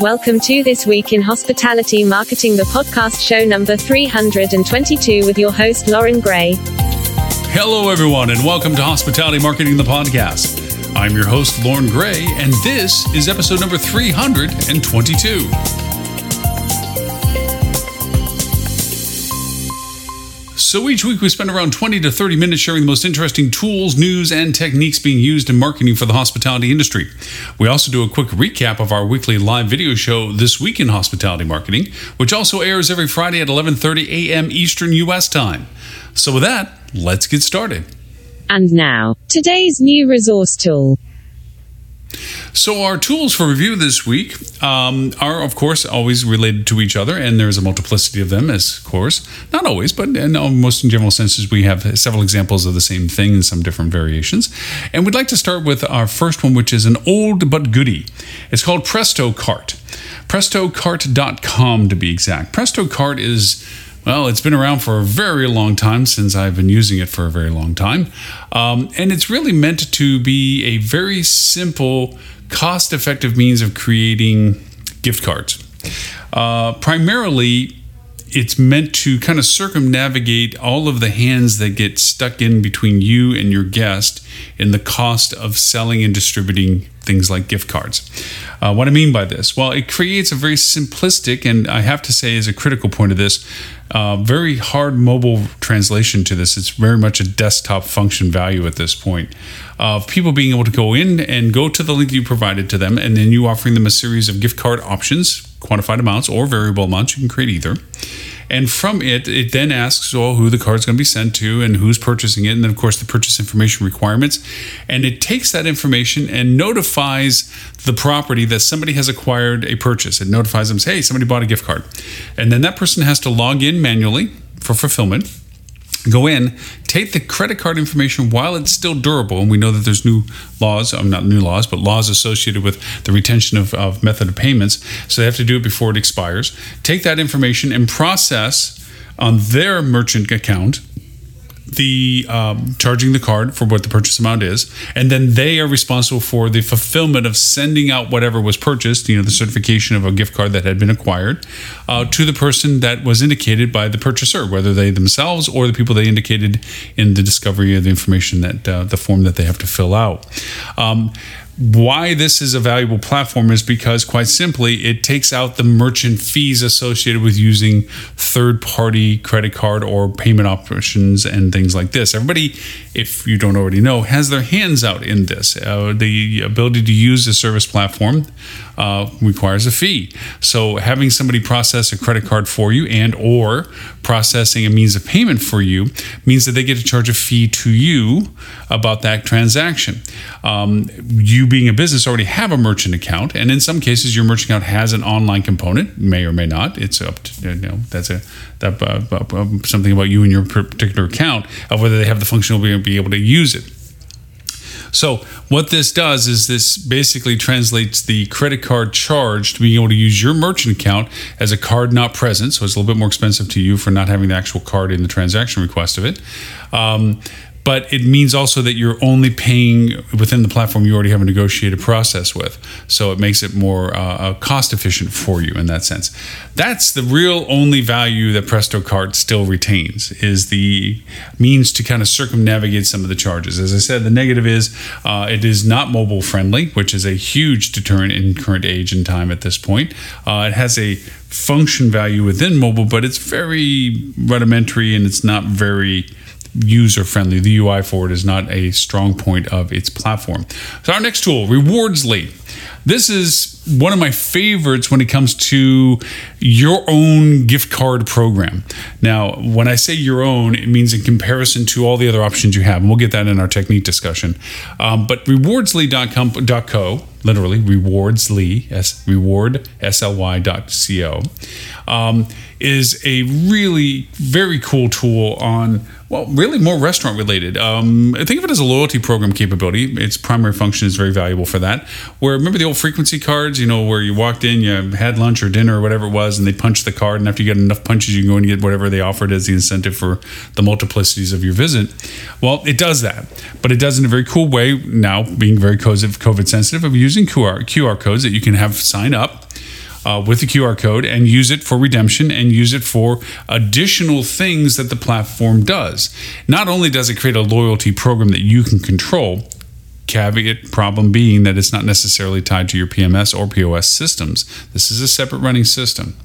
Welcome to This Week in Hospitality Marketing, the podcast show number 322 with your host, Loren Gray. Hello, everyone, and welcome to Hospitality Marketing, the podcast. I'm your host, Loren Gray, and this is episode number 322. So each week we spend around 20 to 30 minutes sharing the most interesting tools, news, and techniques being used in marketing for the hospitality industry. We also do a quick recap of our weekly live video show This Week in Hospitality Marketing, which also airs every Friday at 11:30 a.m. Eastern US time. So with that, let's get started. And now, today's new resource tool. So, our tools for review this week um, are, of course, always related to each other, and there's a multiplicity of them, as of course. Not always, but in most in general senses, we have several examples of the same thing in some different variations. And we'd like to start with our first one, which is an old but goodie. It's called Presto Cart. PrestoCart.com to be exact. Presto Cart is well, it's been around for a very long time since I've been using it for a very long time. Um, and it's really meant to be a very simple, cost effective means of creating gift cards. Uh, primarily, it's meant to kind of circumnavigate all of the hands that get stuck in between you and your guest in the cost of selling and distributing things like gift cards. Uh, what I mean by this? Well, it creates a very simplistic, and I have to say, is a critical point of this, uh, very hard mobile translation to this. It's very much a desktop function value at this point of people being able to go in and go to the link you provided to them, and then you offering them a series of gift card options, quantified amounts or variable amounts. You can create either. And from it, it then asks, well, who the card's going to be sent to and who's purchasing it. And then, of course, the purchase information requirements. And it takes that information and notifies the property that somebody has acquired a purchase. It notifies them, hey, somebody bought a gift card. And then that person has to log in manually for fulfillment go in, take the credit card information while it's still durable, and we know that there's new laws, um, not new laws, but laws associated with the retention of, of method of payments. So they have to do it before it expires. Take that information and process on their merchant account the um, charging the card for what the purchase amount is, and then they are responsible for the fulfillment of sending out whatever was purchased, you know, the certification of a gift card that had been acquired, uh, to the person that was indicated by the purchaser, whether they themselves or the people they indicated in the discovery of the information that uh, the form that they have to fill out. Um, why this is a valuable platform is because, quite simply, it takes out the merchant fees associated with using third party credit card or payment options and things like this. Everybody, if you don't already know, has their hands out in this. Uh, the ability to use the service platform uh, requires a fee. So, having somebody process a credit card for you and or processing a means of payment for you means that they get to charge a fee to you about that transaction. Um, you being a business already have a merchant account, and in some cases, your merchant account has an online component, may or may not. It's up to you know that's a that uh, uh, uh something about you and your particular account of whether they have the functionality to be able to use it. So what this does is this basically translates the credit card charge to being able to use your merchant account as a card not present. So it's a little bit more expensive to you for not having the actual card in the transaction request of it. Um, but it means also that you're only paying within the platform you already have a negotiated process with. So it makes it more uh, uh, cost efficient for you in that sense. That's the real only value that Presto Cart still retains is the means to kind of circumnavigate some of the charges. As I said, the negative is uh, it is not mobile friendly, which is a huge deterrent in current age and time at this point. Uh, it has a function value within mobile, but it's very rudimentary and it's not very user friendly. The UI for it is not a strong point of its platform. So, our next tool, Rewardsly. This is one of my favorites when it comes to your own gift card program. Now, when I say your own, it means in comparison to all the other options you have. And we'll get that in our technique discussion. Um, but rewardsly.co, literally, rewardsly, S, reward, S-L-Y dot C-O, um, is a really very cool tool on well, really more restaurant related. Um, think of it as a loyalty program capability. Its primary function is very valuable for that. Where remember the old frequency cards, you know, where you walked in, you had lunch or dinner or whatever it was, and they punched the card, and after you get enough punches, you can go and get whatever they offered as the incentive for the multiplicities of your visit. Well, it does that, but it does in a very cool way. Now, being very COVID sensitive, of using QR QR codes that you can have sign up uh, with the QR code and use it for redemption and use it for additional things that the platform does. Not only does it create a loyalty program that you can control, caveat problem being that it's not necessarily tied to your PMS or POS systems. This is a separate running system.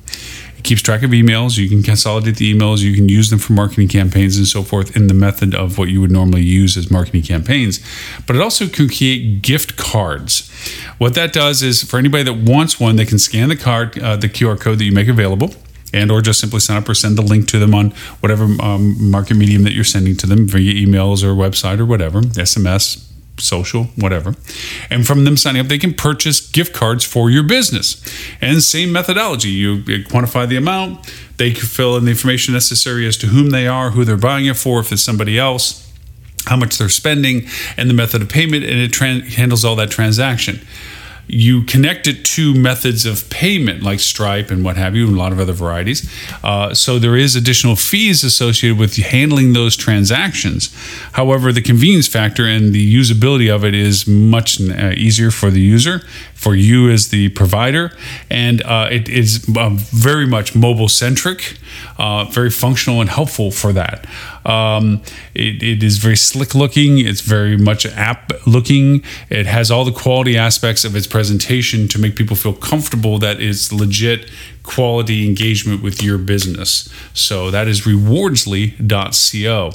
It keeps track of emails. You can consolidate the emails. You can use them for marketing campaigns and so forth in the method of what you would normally use as marketing campaigns. But it also can create gift cards. What that does is for anybody that wants one, they can scan the card, uh, the QR code that you make available and or just simply sign up or send the link to them on whatever um, market medium that you're sending to them via emails or website or whatever sms social, whatever. And from them signing up, they can purchase gift cards for your business. And same methodology. You quantify the amount, they fill in the information necessary as to whom they are, who they're buying it for, if it's somebody else. How much they're spending and the method of payment, and it handles all that transaction you connect it to methods of payment like Stripe and what have you, and a lot of other varieties. Uh, so there is additional fees associated with handling those transactions. However, the convenience factor and the usability of it is much uh, easier for the user, for you as the provider, and uh, it is uh, very much mobile centric, uh, very functional and helpful for that. Um, it, it is very slick looking. It's very much app looking. It has all the quality aspects of its presentation to make people feel comfortable that it's legit quality engagement with your business. So that is rewardsly.co.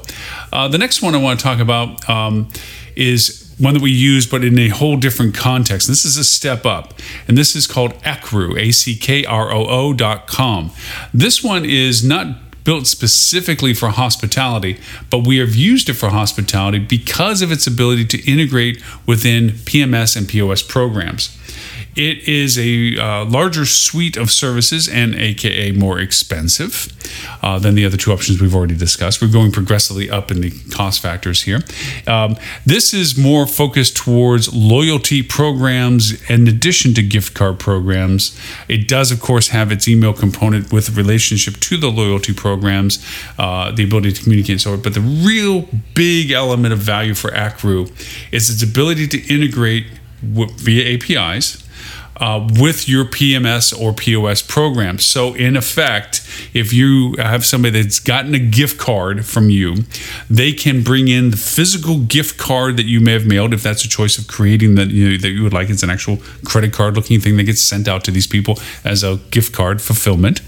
Uh, the next one I want to talk about um, is one that we use, but in a whole different context. This is a step up, and this is called Ackroo, A C K R O O dot com. This one is not built specifically for hospitality, but we have used it for hospitality because of its ability to integrate within PMS and POS programs. It is a uh, larger suite of services and AKA more expensive uh, than the other two options we've already discussed. We're going progressively up in the cost factors here. Um, this is more focused towards loyalty programs in addition to gift card programs. It does, of course, have its email component with relationship to the loyalty programs, uh, the ability to communicate and so on. But the real big element of value for Ackroo is its ability to integrate via APIs uh, with your PMS or POS program. So, in effect, if you have somebody that's gotten a gift card from you, they can bring in the physical gift card that you may have mailed, if that's a choice of creating that you, know, that you would like. It's an actual credit card looking thing that gets sent out to these people as a gift card fulfillment.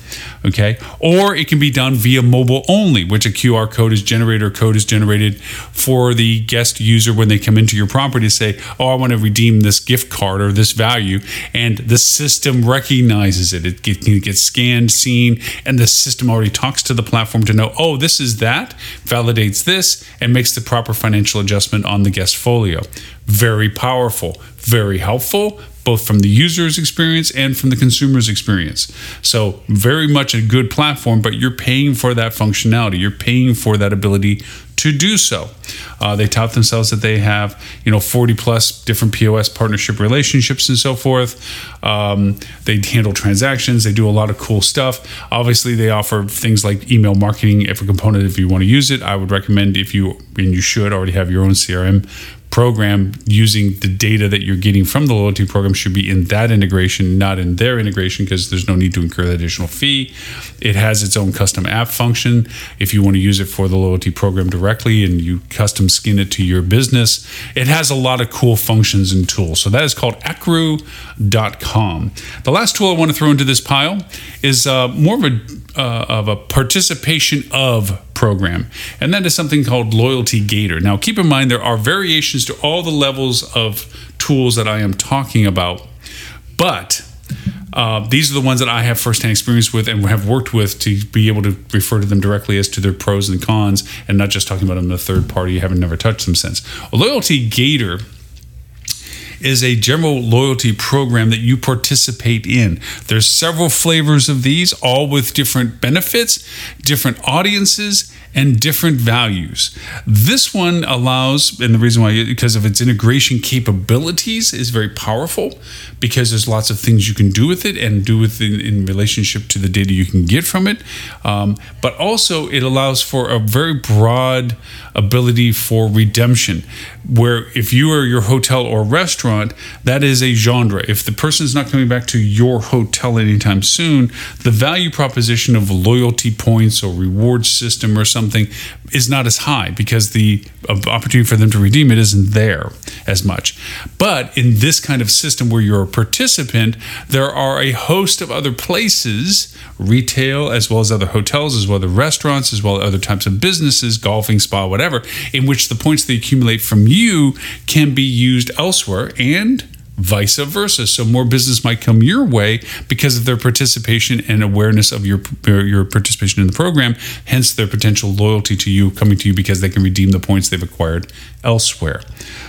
Okay. Or it can be done via mobile only, which a QR code is generated or code is generated for the guest user when they come into your property to say, Oh, I want to redeem this gift card or this value and the system recognizes it. It gets scanned, seen, and the system already talks to the platform to know, oh, this is that, validates this, and makes the proper financial adjustment on the guest folio. Very powerful, very helpful, both from the user's experience and from the consumer's experience. So, very much a good platform, but you're paying for that functionality. You're paying for that ability to do so. Uh, they tout themselves that they have, you know, 40 plus different POS partnership relationships and so forth. Um, they handle transactions. They do a lot of cool stuff. Obviously, they offer things like email marketing if a component if you want to use it. I would recommend if you and you should already have your own CRM program using the data that you're getting from the loyalty program should be in that integration, not in their integration, because there's no need to incur the additional fee. It has its own custom app function. If you want to use it for the loyalty program directly and you custom skin it to your business. It has a lot of cool functions and tools. So that is called ackroo.com. The last tool I want to throw into this pile is uh, more of a uh, of a participation of program, and that is something called Loyalty Gator. Now, keep in mind there are variations to all the levels of tools that I am talking about, but uh, these are the ones that I have firsthand experience with and have worked with to be able to refer to them directly as to their pros and cons, and not just talking about them in a third party, having never touched them since. Loyalty Gator is a general loyalty program that you participate in. There's several flavors of these, all with different benefits, different audiences, and different values. This one allows, and the reason why, because of its integration capabilities, is very powerful because there's lots of things you can do with it and do with it in, relationship to the data you can get from it. Um, but also, it allows for a very broad ability for redemption, where if you are your hotel or restaurant, that is a genre. If the person is not coming back to your hotel anytime soon, the value proposition of loyalty points or reward system or something is not as high because the uh, opportunity for them to redeem it isn't there as much. But in this kind of system where you're a participant, there are a host of other places, retail as well as other hotels, as well as restaurants, as well as other types of businesses, golfing, spa, whatever, in which the points they accumulate from you can be used elsewhere and vice versa. So more business might come your way because of their participation and awareness of your your participation in the program. Hence, their potential loyalty to you coming to you because they can redeem the points they've acquired elsewhere.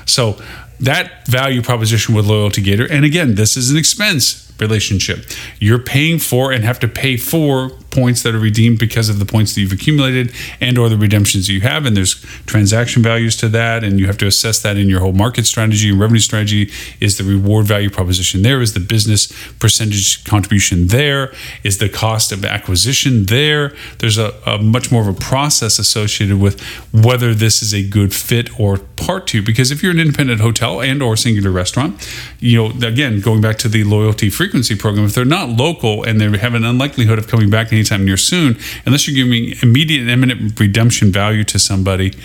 So that value proposition with Loyalty Gator, and again, this is an expense relationship. You're paying for and have to pay for points that are redeemed because of the points that you've accumulated and or the redemptions you have and there's transaction values to that and you have to assess that in your whole market strategy and revenue strategy. Is the reward value proposition there? Is the business percentage contribution there? Is the cost of acquisition there? There's a, a much more of a process associated with whether this is a good fit or part to because if you're an independent hotel and or singular restaurant you know again going back to the loyalty free frequency program, if they're not local and they have an unlikelihood of coming back anytime near soon, unless you're giving immediate and imminent redemption value to somebody,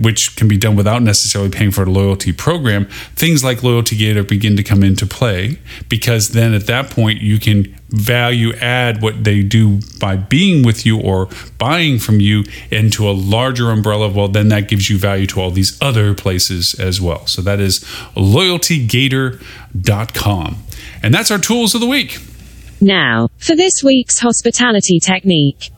which can be done without necessarily paying for a loyalty program, things like Loyalty Gator begin to come into play because then at that point you can value add what they do by being with you or buying from you into a larger umbrella. Well, then that gives you value to all these other places as well. So that is loyaltygator.com. And that's our tools of the week. Now, for this week's hospitality technique.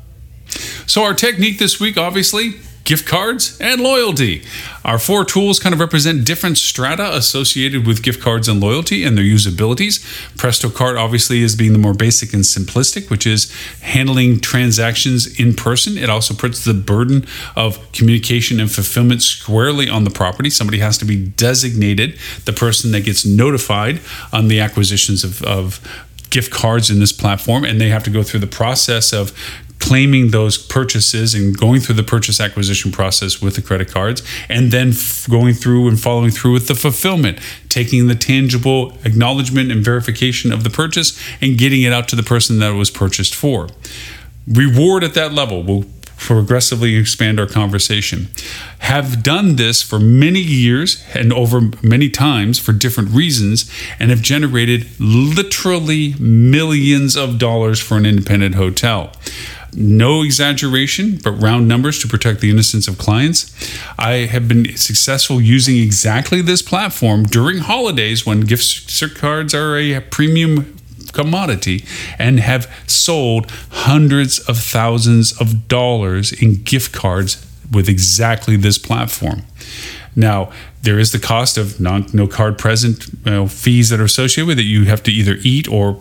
So, our technique this week, obviously, gift cards and loyalty. Our four tools kind of represent different strata associated with gift cards and loyalty and their usabilities. Presto Cart obviously is being the more basic and simplistic, which is handling transactions in person. It also puts the burden of communication and fulfillment squarely on the property. Somebody has to be designated the person that gets notified on the acquisitions of, of gift cards in this platform and they have to go through the process of claiming those purchases and going through the purchase acquisition process with the credit cards and then f- going through and following through with the fulfillment taking the tangible acknowledgement and verification of the purchase and getting it out to the person that it was purchased for reward at that level will progressively expand our conversation. Have done this for many years and over many times for different reasons, and have generated literally millions of dollars for an independent hotel. No exaggeration, but round numbers to protect the innocence of clients. I have been successful using exactly this platform during holidays when gift cards are a premium commodity and have sold hundreds of thousands of dollars in gift cards with exactly this platform. Now, there is the cost of non, no card present you know, fees that are associated with it. You have to either eat or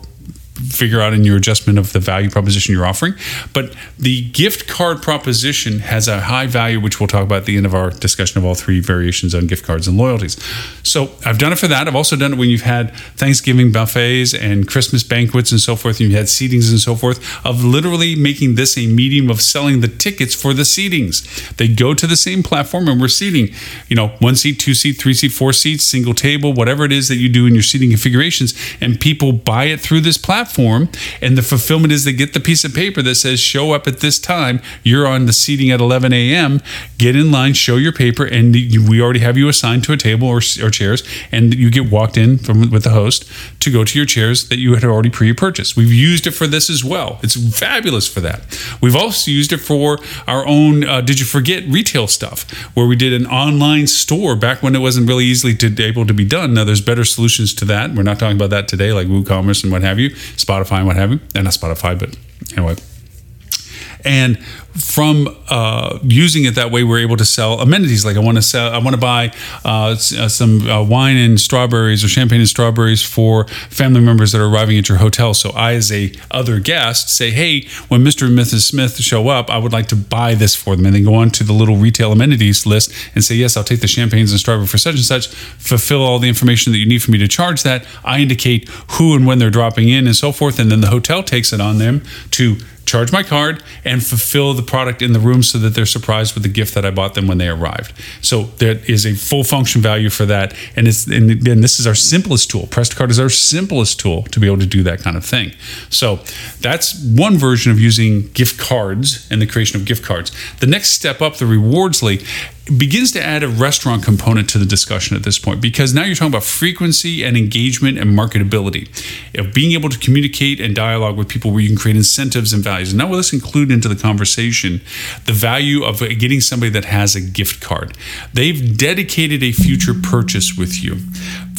figure out in your adjustment of the value proposition you're offering. But the gift card proposition has a high value, which we'll talk about at the end of our discussion of all three variations on gift cards and loyalties. So I've done it for that. I've also done it when you've had Thanksgiving buffets and Christmas banquets and so forth, and you've had seatings and so forth, of literally making this a medium of selling the tickets for the seatings. They go to the same platform and we're seating, you know, one seat, two seat, three seat, four seats, single table, whatever it is that you do in your seating configurations, and people buy it through this platform platform, and the fulfillment is they get the piece of paper that says show up at this time. You're on the seating at 11 a.m. Get in line, show your paper, and we already have you assigned to a table or, or chairs, and you get walked in from with the host to go to your chairs that you had already pre-purchased. We've used it for this as well. It's fabulous for that. We've also used it for our own uh, Did You Forget retail stuff, where we did an online store back when it wasn't really easily to, able to be done. Now there's better solutions to that. We're not talking about that today, like WooCommerce and what have you, Spotify and what have you, and not Spotify, but anyway. And from uh, using it that way, we're able to sell amenities. Like I want to sell, I want to buy uh, uh, some uh, wine and strawberries or champagne and strawberries for family members that are arriving at your hotel. So I, as a other guest, say, hey, when Mr. and Mrs. Smith show up, I would like to buy this for them, and then go on to the little retail amenities list and say, yes, I'll take the champagnes and strawberry for such and such. Fulfill all the information that you need for me to charge that. I indicate who and when they're dropping in and so forth, and then the hotel takes it on them to charge my card and fulfill the product in the room so that they're surprised with the gift that I bought them when they arrived. So there is a full function value for that. And it's and again, this is our simplest tool. Presto Cart is our simplest tool to be able to do that kind of thing. So that's one version of using gift cards and the creation of gift cards. The next step up, the rewards Rewardsly, begins to add a restaurant component to the discussion at this point because now you're talking about frequency and engagement and marketability. Of being able to communicate and dialogue with people where you can create incentives and values. And now let's include into the conversation the value of getting somebody that has a gift card. They've dedicated a future purchase with you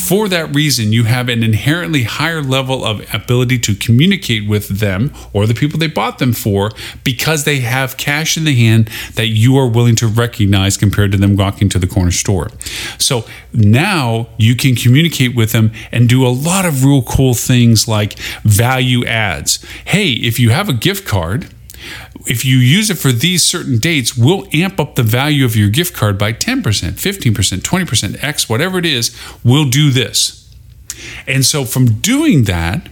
for that reason, you have an inherently higher level of ability to communicate with them or the people they bought them for because they have cash in the hand that you are willing to recognize compared to them walking to the corner store. So now you can communicate with them and do a lot of real cool things like value adds. Hey, if you have a gift card, if you use it for these certain dates, we'll amp up the value of your gift card by 10%, 15%, 20%, X, whatever it is, we'll do this. And so from doing that,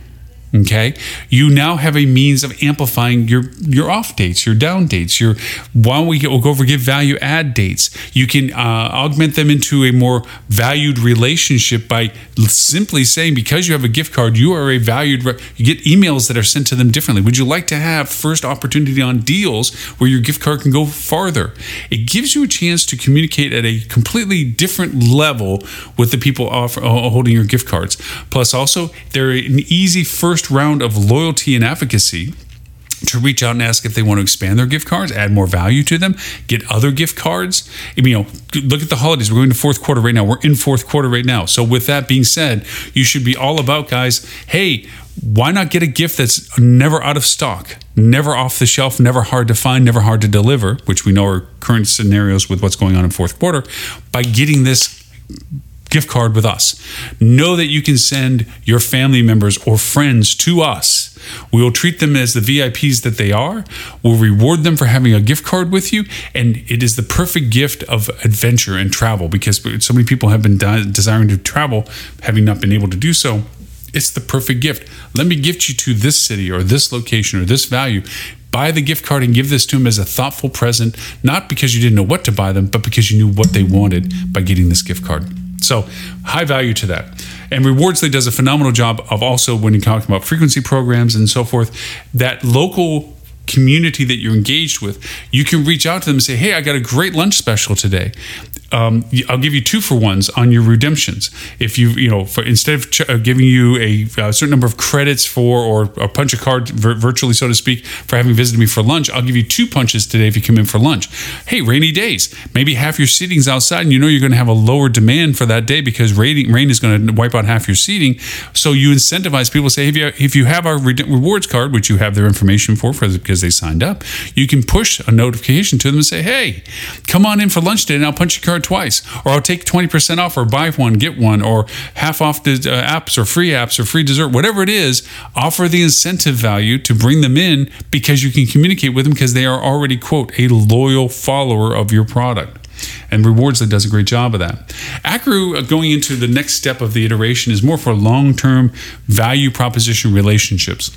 okay? You now have a means of amplifying your your off dates your down dates your don't we we'll go over give value add dates? You can uh, augment them into a more valued relationship by simply saying because you have a gift card you are a valued re- you get emails that are sent to them differently. Would you like to have first opportunity on deals where your gift card can go farther? It gives you a chance to communicate at a completely different level with the people uh, holding your gift cards. Plus also they're an easy first first round of loyalty and efficacy to reach out and ask if they want to expand their gift cards, add more value to them, get other gift cards. You know, look at the holidays. We're going to fourth quarter right now. We're in fourth quarter right now. So with that being said, you should be all about guys, hey, why not get a gift that's never out of stock, never off the shelf, never hard to find, never hard to deliver, which we know are current scenarios with what's going on in fourth quarter, by getting this gift card with us. Know that you can send your family members or friends to us. We will treat them as the VIPs that they are. We'll reward them for having a gift card with you. And it is the perfect gift of adventure and travel because so many people have been desiring to travel, having not been able to do so. It's the perfect gift. Let me gift you to this city or this location or this value buy the gift card and give this to them as a thoughtful present, not because you didn't know what to buy them, but because you knew what they wanted by getting this gift card. So high value to that. And Rewardsly does a phenomenal job of also when you're talking about frequency programs and so forth, that local community that you're engaged with, you can reach out to them and say, Hey, I got a great lunch special today um, I'll give you two for ones on your redemptions. If you, you know, for, instead of ch- uh, giving you a, a, certain number of credits for or, or punch a card vir- virtually, so to speak, for having visited me for lunch, I'll give you two punches today if you come in for lunch. Hey, rainy days, maybe half your seating's outside, and you know you're going to have a lower demand for that day because rain, rain is going to wipe out half your seating. So you incentivize people. Say, if you if you have our re- rewards card, which you have their information for, for because they signed up, you can push a notification to them and say, Hey, come on in for lunch today, and I'll punch your card twice, or I'll take 20% off, or buy one, get one, or half off the uh, apps, or free apps, or free dessert, whatever it is. Offer the incentive value to bring them in because you can communicate with them because they are already, quote, a loyal follower of your product and Rewardsly does a great job of that. Ackroo, uh, going into the next step of the iteration, is more for long term value proposition relationships.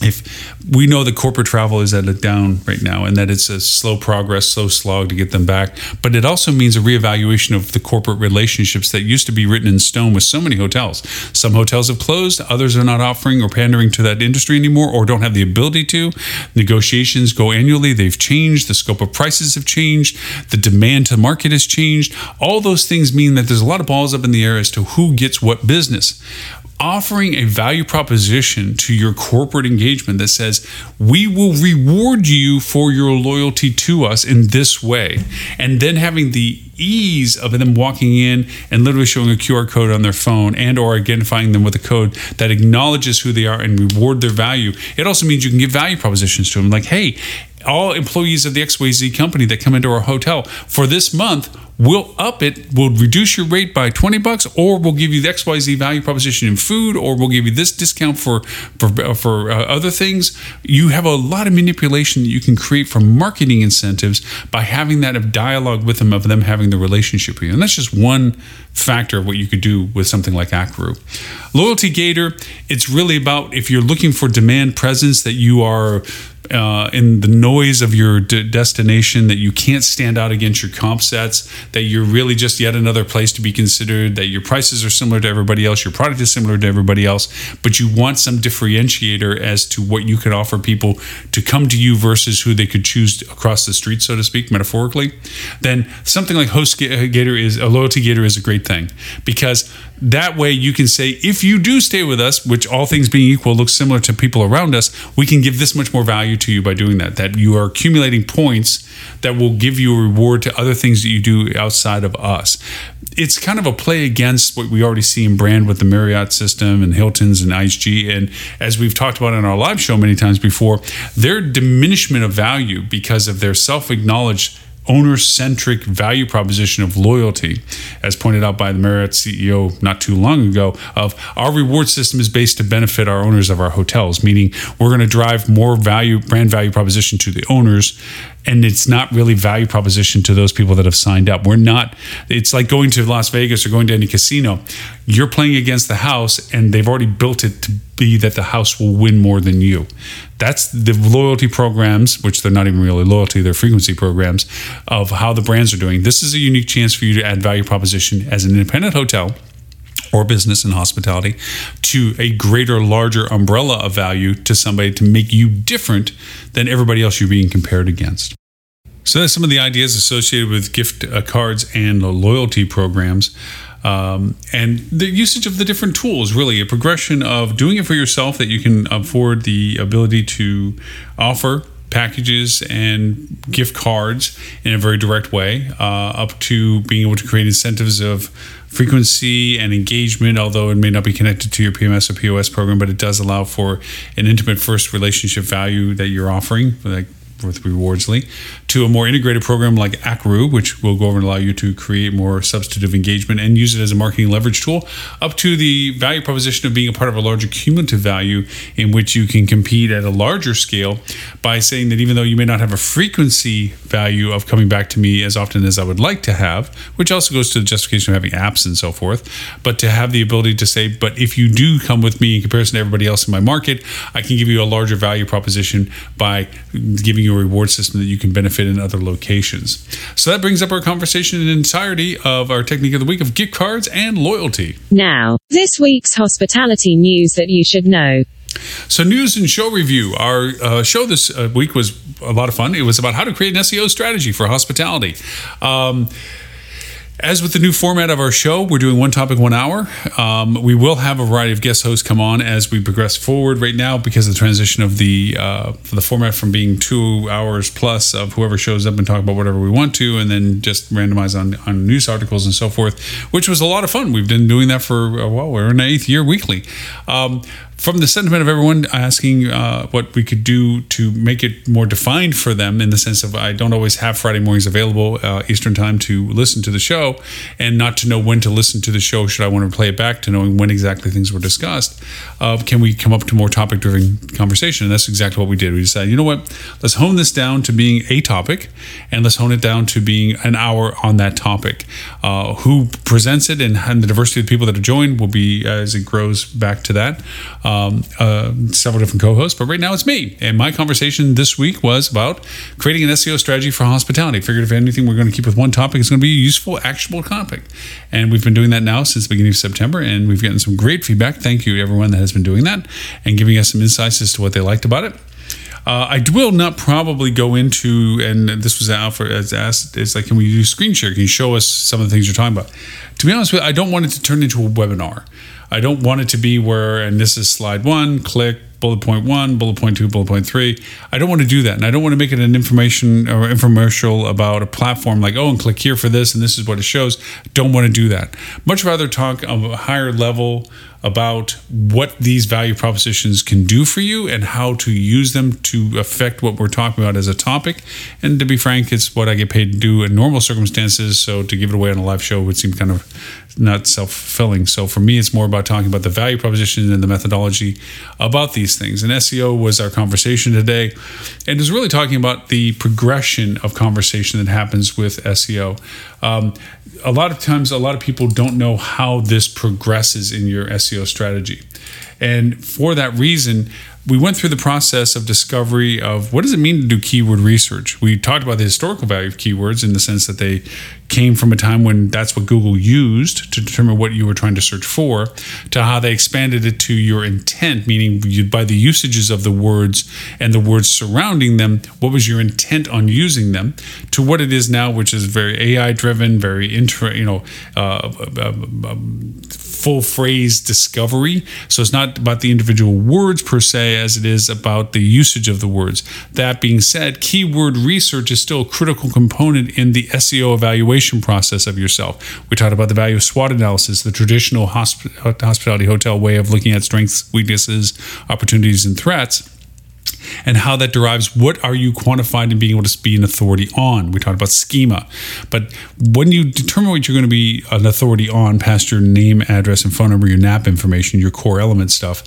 If we know that corporate travel is at a down right now and that it's a slow progress, slow slog to get them back, but it also means a reevaluation of the corporate relationships that used to be written in stone with so many hotels. Some hotels have closed, others are not offering or pandering to that industry anymore or don't have the ability to. Negotiations go annually, they've changed, the scope of prices have changed, the demand to market has changed. All those things mean that there's a lot of balls up in the air as to who gets what business offering a value proposition to your corporate engagement that says, we will reward you for your loyalty to us in this way. And then having the ease of them walking in and literally showing a QR code on their phone and or identifying them with a code that acknowledges who they are and reward their value. It also means you can give value propositions to them like, hey, all employees of the XYZ company that come into our hotel for this month, we'll up it, we'll reduce your rate by 20 bucks, or we'll give you the XYZ value proposition in food, or we'll give you this discount for for, for uh, other things. You have a lot of manipulation that you can create for marketing incentives by having that of dialogue with them, of them having the relationship with you. And that's just one factor of what you could do with something like Ackroo. Loyalty Gator, it's really about if you're looking for demand presence that you are uh, in the noise of your destination that you can't stand out against your comp sets, that you're really just yet another place to be considered, that your prices are similar to everybody else, your product is similar to everybody else, but you want some differentiator as to what you can offer people to come to you versus who they could choose across the street, so to speak, metaphorically, then something like HostGator is a loyalty gator is a great thing because that way you can say if you do stay with us which all things being equal looks similar to people around us we can give this much more value to you by doing that that you are accumulating points that will give you a reward to other things that you do outside of us it's kind of a play against what we already see in brand with the Marriott system and Hilton's and IHG. And as we've talked about in our live show many times before, their diminishment of value because of their self acknowledged owner centric value proposition of loyalty, as pointed out by the Marriott CEO not too long ago, of our reward system is based to benefit our owners of our hotels, meaning we're going to drive more value, brand value proposition to the owners. And it's not really value proposition to those people that have signed up. We're not, it's like going to Las Vegas or going to any casino. You're playing against the house, and they've already built it to be that the house will win more than you. That's the loyalty programs, which they're not even really loyalty, they're frequency programs of how the brands are doing. This is a unique chance for you to add value proposition as an independent hotel or business and hospitality to a greater, larger umbrella of value to somebody to make you different than everybody else you're being compared against. So, that's some of the ideas associated with gift uh, cards and loyalty programs. Um, and the usage of the different tools really a progression of doing it for yourself that you can afford the ability to offer packages and gift cards in a very direct way, uh, up to being able to create incentives of frequency and engagement, although it may not be connected to your PMS or POS program, but it does allow for an intimate first relationship value that you're offering, like with Rewardsly, to a more integrated program like Ackroo, which will go over and allow you to create more substantive engagement and use it as a marketing leverage tool, up to the value proposition of being a part of a larger cumulative value in which you can compete at a larger scale by saying that even though you may not have a frequency value of coming back to me as often as I would like to have, which also goes to the justification of having apps and so forth, but to have the ability to say, but if you do come with me in comparison to everybody else in my market, I can give you a larger value proposition by giving you a reward system that you can benefit in other locations. So that brings up our conversation in entirety of our technique of the week of gift cards and loyalty. Now, this week's hospitality news that you should know. So, news and show review. Our uh, show this uh, week was a lot of fun. It was about how to create an SEO strategy for hospitality. Um, as with the new format of our show, we're doing one topic, one hour. Um, we will have a variety of guest hosts come on as we progress forward. Right now, because of the transition of the uh, the format from being two hours plus of whoever shows up and talk about whatever we want to, and then just randomize on, on news articles and so forth, which was a lot of fun. We've been doing that for uh, well, we're in the eighth year weekly. Um, from the sentiment of everyone asking uh, what we could do to make it more defined for them in the sense of I don't always have Friday mornings available uh, Eastern time to listen to the show and not to know when to listen to the show should I want to play it back to knowing when exactly things were discussed. Uh, can we come up to more topic driven conversation? And that's exactly what we did. We decided, you know what, let's hone this down to being a topic and let's hone it down to being an hour on that topic. Uh, who presents it and, and, the diversity of people that are joined will be as it grows back to that. Um, uh, several different co-hosts, but right now it's me. And my conversation this week was about creating an SEO strategy for hospitality. Figured if anything, we're going to keep with one topic. It's going to be a useful, actionable topic, and we've been doing that now since the beginning of September, and we've gotten some great feedback. Thank you, everyone that has been doing that and giving us some insights as to what they liked about it. Uh, I will not probably go into, and this was as asked, it's like, can we do screen share? Can you show us some of the things you're talking about? To be honest with you, I don't want it to turn into a webinar. I don't want it to be where, and this is slide one, click, bullet point one, bullet point two, bullet point three. I don't want to do that. And I don't want to make it an information or infomercial about a platform like, oh, and click here for this, and this is what it shows. Don't want to do that. Much rather talk of a higher level about what these value propositions can do for you and how to use them to affect what we're talking about as a topic. And to be frank, it's what I get paid to do in normal circumstances. So to give it away on a live show would seem kind of not self fulfilling. So for me, it's more about talking about the value proposition and the methodology about these things. And SEO was our conversation today. And is really talking about the progression of conversation that happens with SEO. Um, a lot of times, a lot of people don't know how this progresses in your SEO strategy. And for that reason, we went through the process of discovery of what does it mean to do keyword research. We talked about the historical value of keywords in the sense that they came from a time when that's what Google used to determine what you were trying to search for, to how they expanded it to your intent, meaning you, by the usages of the words and the words surrounding them, what was your intent on using them, to what it is now, which is very AI driven, very you know, uh, uh, uh, full phrase discovery. So it's not about the individual words per se as it is about the usage of the words. That being said, keyword research is still a critical component in the SEO evaluation process of yourself. We talked about the value of SWOT analysis, the traditional hosp- hospitality hotel way of looking at strengths, weaknesses, opportunities, and threats and how that derives what are you quantified and being able to be an authority on we talked about schema but when you determine what you're going to be an authority on past your name address and phone number your nap information your core element stuff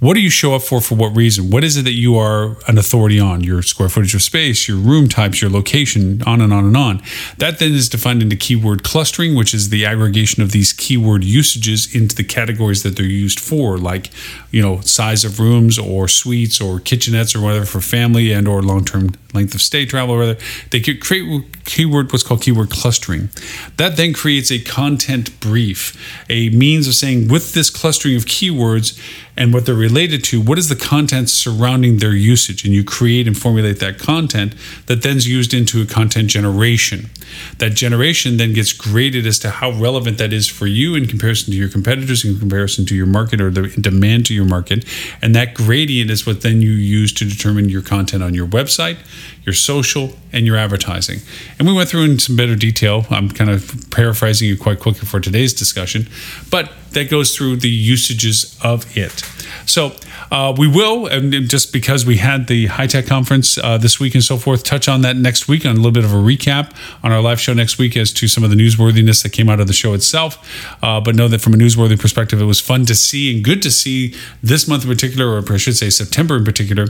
what do you show up for for what reason? What is it that you are an authority on? Your square footage of space your room types your location on and on and on. That then is defined into keyword clustering which is the aggregation of these keyword usages into the categories that they're used for like you know size of rooms or suites or kitchenettes or whatever for family and or long-term length of stay travel or whatever they create keyword what's called keyword clustering. That then creates a content brief a means of saying with this clustering of keywords and what they're related to, what is the content surrounding their usage? And you create and formulate that content that then's used into a content generation. That generation then gets graded as to how relevant that is for you in comparison to your competitors, in comparison to your market or the demand to your market. And that gradient is what then you use to determine your content on your website, your social, and your advertising. And we went through in some better detail. I'm kind of paraphrasing you quite quickly for today's discussion, but that goes through the usages of it. So uh, we will, and just because we had the HITEC conference uh, this week and so forth, touch on that next week on a little bit of a recap on our live show next week as to some of the newsworthiness that came out of the show itself. Uh, but know that from a newsworthy perspective, it was fun to see and good to see this month in particular, or I should say September in particular,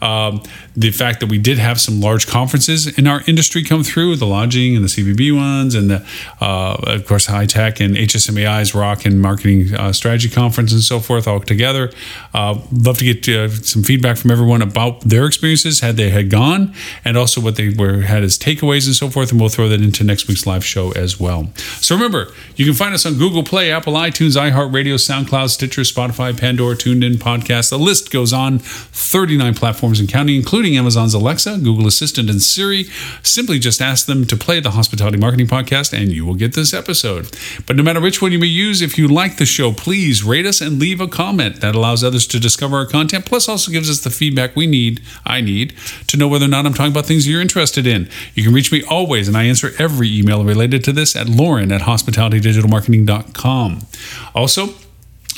um, the fact that we did have some large conferences in our industry come through, the lodging and the CVB ones, and the, uh, of course HITEC and HSMAI's Rock and Marketing uh, Strategy Conference and so forth all together. Uh, love to get uh, some feedback from everyone about their experiences had they had gone, and also what they were had as takeaways and so forth. And we'll throw that into next week's live show as well. So remember, you can find us on Google Play, Apple iTunes, iHeartRadio, SoundCloud, Stitcher, Spotify, Pandora, TuneIn, Podcast. The list goes on. 39 platforms and counting, including Amazon's Alexa, Google Assistant, and Siri. Simply just ask them to play the Hospitality Marketing Podcast, and you will get this episode. But no matter which one you may use, if you like the show, please rate us and leave a comment. That allows others to discover our content, plus also gives us the feedback we need, I need, to know whether or not I'm talking about things you're interested in. You can reach me always, and I answer every email related to this at loren at hospitalitydigitalmarketing.com. Also,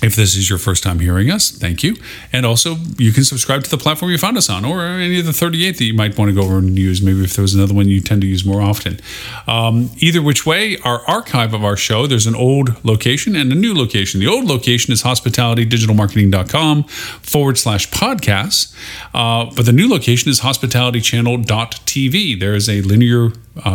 if this is your first time hearing us, thank you. And also, you can subscribe to the platform you found us on, or any of the 38 that you might want to go over and use. Maybe if there was another one you tend to use more often. Um, either which way, our archive of our show, there's an old location and a new location. The old location is hospitalitydigitalmarketing.com forward slash podcasts. Uh, but the new location is hospitalitychannel.tv. There is a linear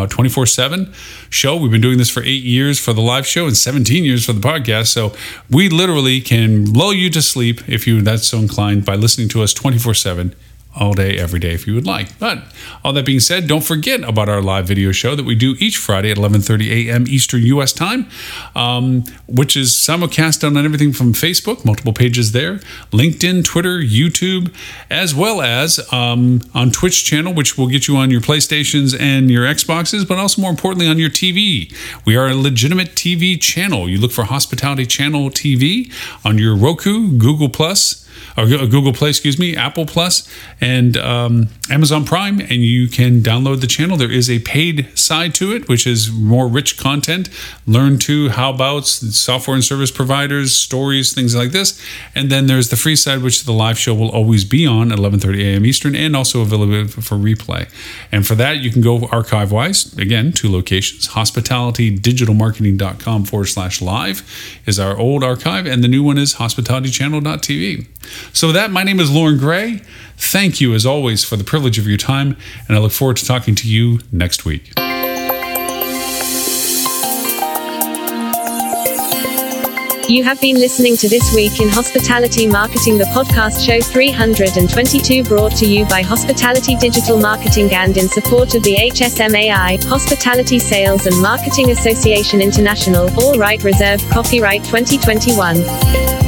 24 uh, 7 show. We've been doing this for eight years for the live show and 17 years for the podcast. So we literally can lull you to sleep if you that's so inclined by listening to us 24 7 all day, every day if you would like. But all that being said, don't forget about our live video show that we do each Friday at 11:30 a.m. Eastern U.S. time, um, which is simulcast on everything from Facebook, multiple pages there, LinkedIn, Twitter, YouTube, as well as um, on Twitch channel, which will get you on your PlayStations and your Xboxes, but also more importantly on your TV. We are a legitimate TV channel. You look for Hospitality Channel TV on your Roku, Google Plus or Google Play, excuse me, Apple Plus, and um, Amazon Prime, and you can download the channel. There is a paid side to it, which is more rich content. Learn to how about software and service providers, stories, things like this, and then there's the free side, which the live show will always be on at 11:30 a.m. Eastern, and also available for replay. And for that, you can go archive wise. Again, two locations: hospitalitydigitalmarketing.com forward slash live is our old archive, and the new one is hospitalitychannel.tv. So, with that, my name is Loren Gray. Thank you, as always, for the privilege of your time, and I look forward to talking to you next week. You have been listening to This Week in Hospitality Marketing, the podcast show 322, brought to you by Hospitality Digital Marketing and in support of the HSMAI, Hospitality Sales and Marketing Association International, all right reserved, copyright 2021.